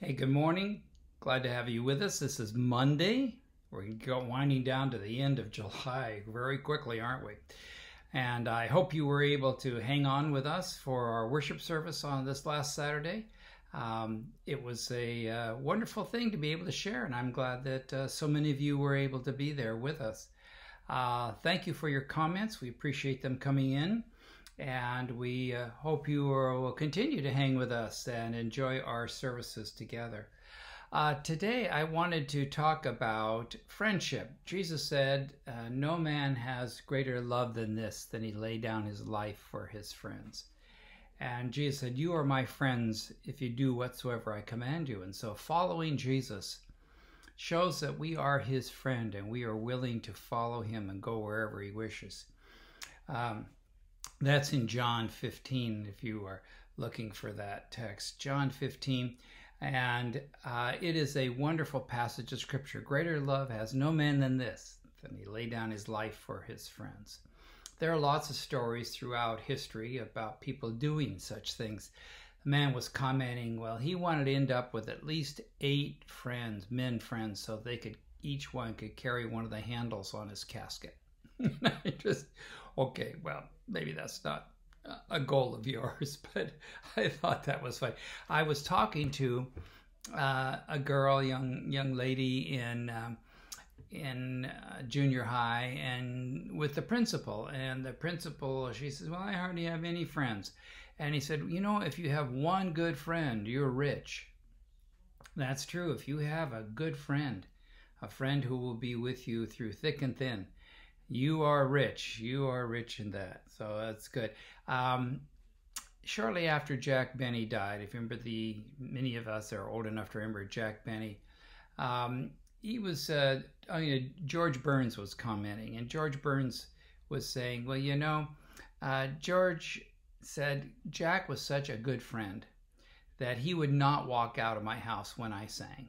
Hey, good morning. Glad to have you with us. This is Monday. We're winding down to the end of July very quickly, aren't we? And I hope you were able to hang on with us for our worship service on this last Saturday. Um, it was a uh, wonderful thing to be able to share, and I'm glad that uh, so many of you were able to be there with us. Uh, thank you for your comments. We appreciate them coming in, and we uh, hope you will continue to hang with us and enjoy our services together. Uh, today, I wanted to talk about friendship. Jesus said, uh, No man has greater love than this, than he lay down his life for his friends. And Jesus said, You are my friends if you do whatsoever I command you. And so, following Jesus shows that we are his friend and we are willing to follow him and go wherever he wishes. Um, that's in John 15, if you are looking for that text. John 15. And uh, it is a wonderful passage of scripture. Greater love has no man than this, than he lay down his life for his friends. There are lots of stories throughout history about people doing such things the man was commenting, well, he wanted to end up with at least eight friends, men friends, so they could each one could carry one of the handles on his casket. I just okay, well, maybe that's not a goal of yours, but I thought that was funny. I was talking to uh, a girl, young young lady in um, in uh, junior high, and with the principal, and the principal, she says, "Well, I hardly have any friends." And he said, You know, if you have one good friend, you're rich. That's true. If you have a good friend, a friend who will be with you through thick and thin, you are rich. You are rich in that. So that's good. Um, shortly after Jack Benny died, if you remember the, many of us are old enough to remember Jack Benny. Um, he was, uh, I mean, George Burns was commenting, and George Burns was saying, well, you know, uh, George said Jack was such a good friend that he would not walk out of my house when I sang.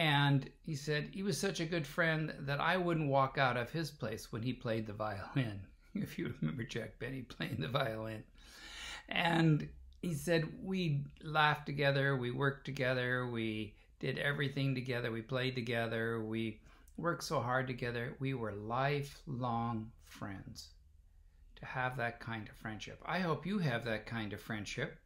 And he said he was such a good friend that I wouldn't walk out of his place when he played the violin. If you remember Jack Benny playing the violin. And he said we laughed together, we worked together, we did everything together, we played together, we worked so hard together. We were lifelong friends to have that kind of friendship. I hope you have that kind of friendship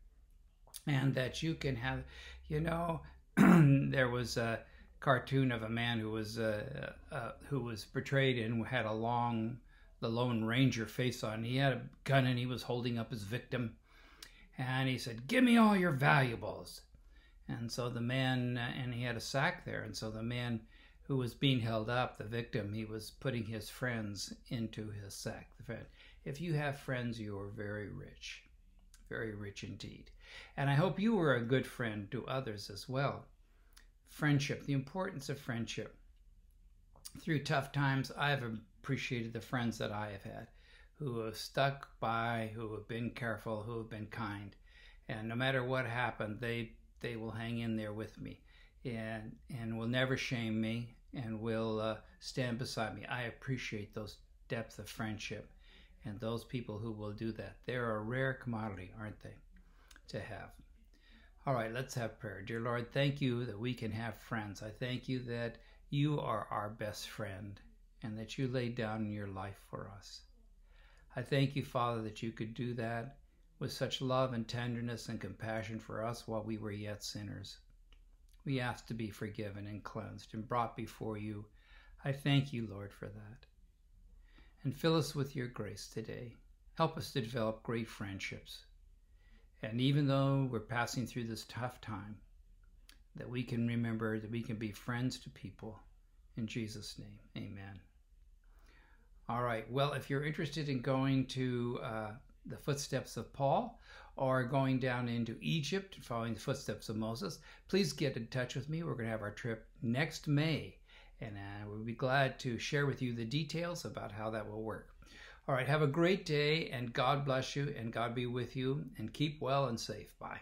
and that you can have, you know, there was a cartoon of a man who was uh, uh, who was portrayed and had a long the Lone Ranger face on. He had a gun and he was holding up his victim, and he said, "Give me all your valuables." And so the man, uh, and he had a sack there, and so the man who was being held up, the victim, he was putting his friends into his sack. The friend, if you have friends, you are very rich, very rich indeed. And I hope you are a good friend to others as well. Friendship, the importance of friendship. Through tough times, I've appreciated the friends that I have had who have stuck by, who have been careful, who have been kind. And no matter what happened, they, they will hang in there with me and, and will never shame me and will uh, stand beside me. I appreciate those depth of friendship and those people who will do that. They're a rare commodity, aren't they, to have. All right, let's have prayer. Dear Lord, thank you that we can have friends. I thank you that you are our best friend and that you laid down your life for us. I thank you, Father, that you could do that with such love and tenderness and compassion for us while we were yet sinners. We ask to be forgiven and cleansed and brought before you. I thank you, Lord, for that and fill us with your grace today. Help us to develop great friendships. And even though we're passing through this tough time, that we can remember that we can be friends to people. In Jesus' name, amen. All right, well, if you're interested in going to uh, the footsteps of Paul or going down into Egypt, following the footsteps of Moses, please get in touch with me. We're going to have our trip next May and uh, we'll be glad to share with you the details about how that will work. All right, have a great day, and God bless you, and God be with you, and keep well and safe. Bye.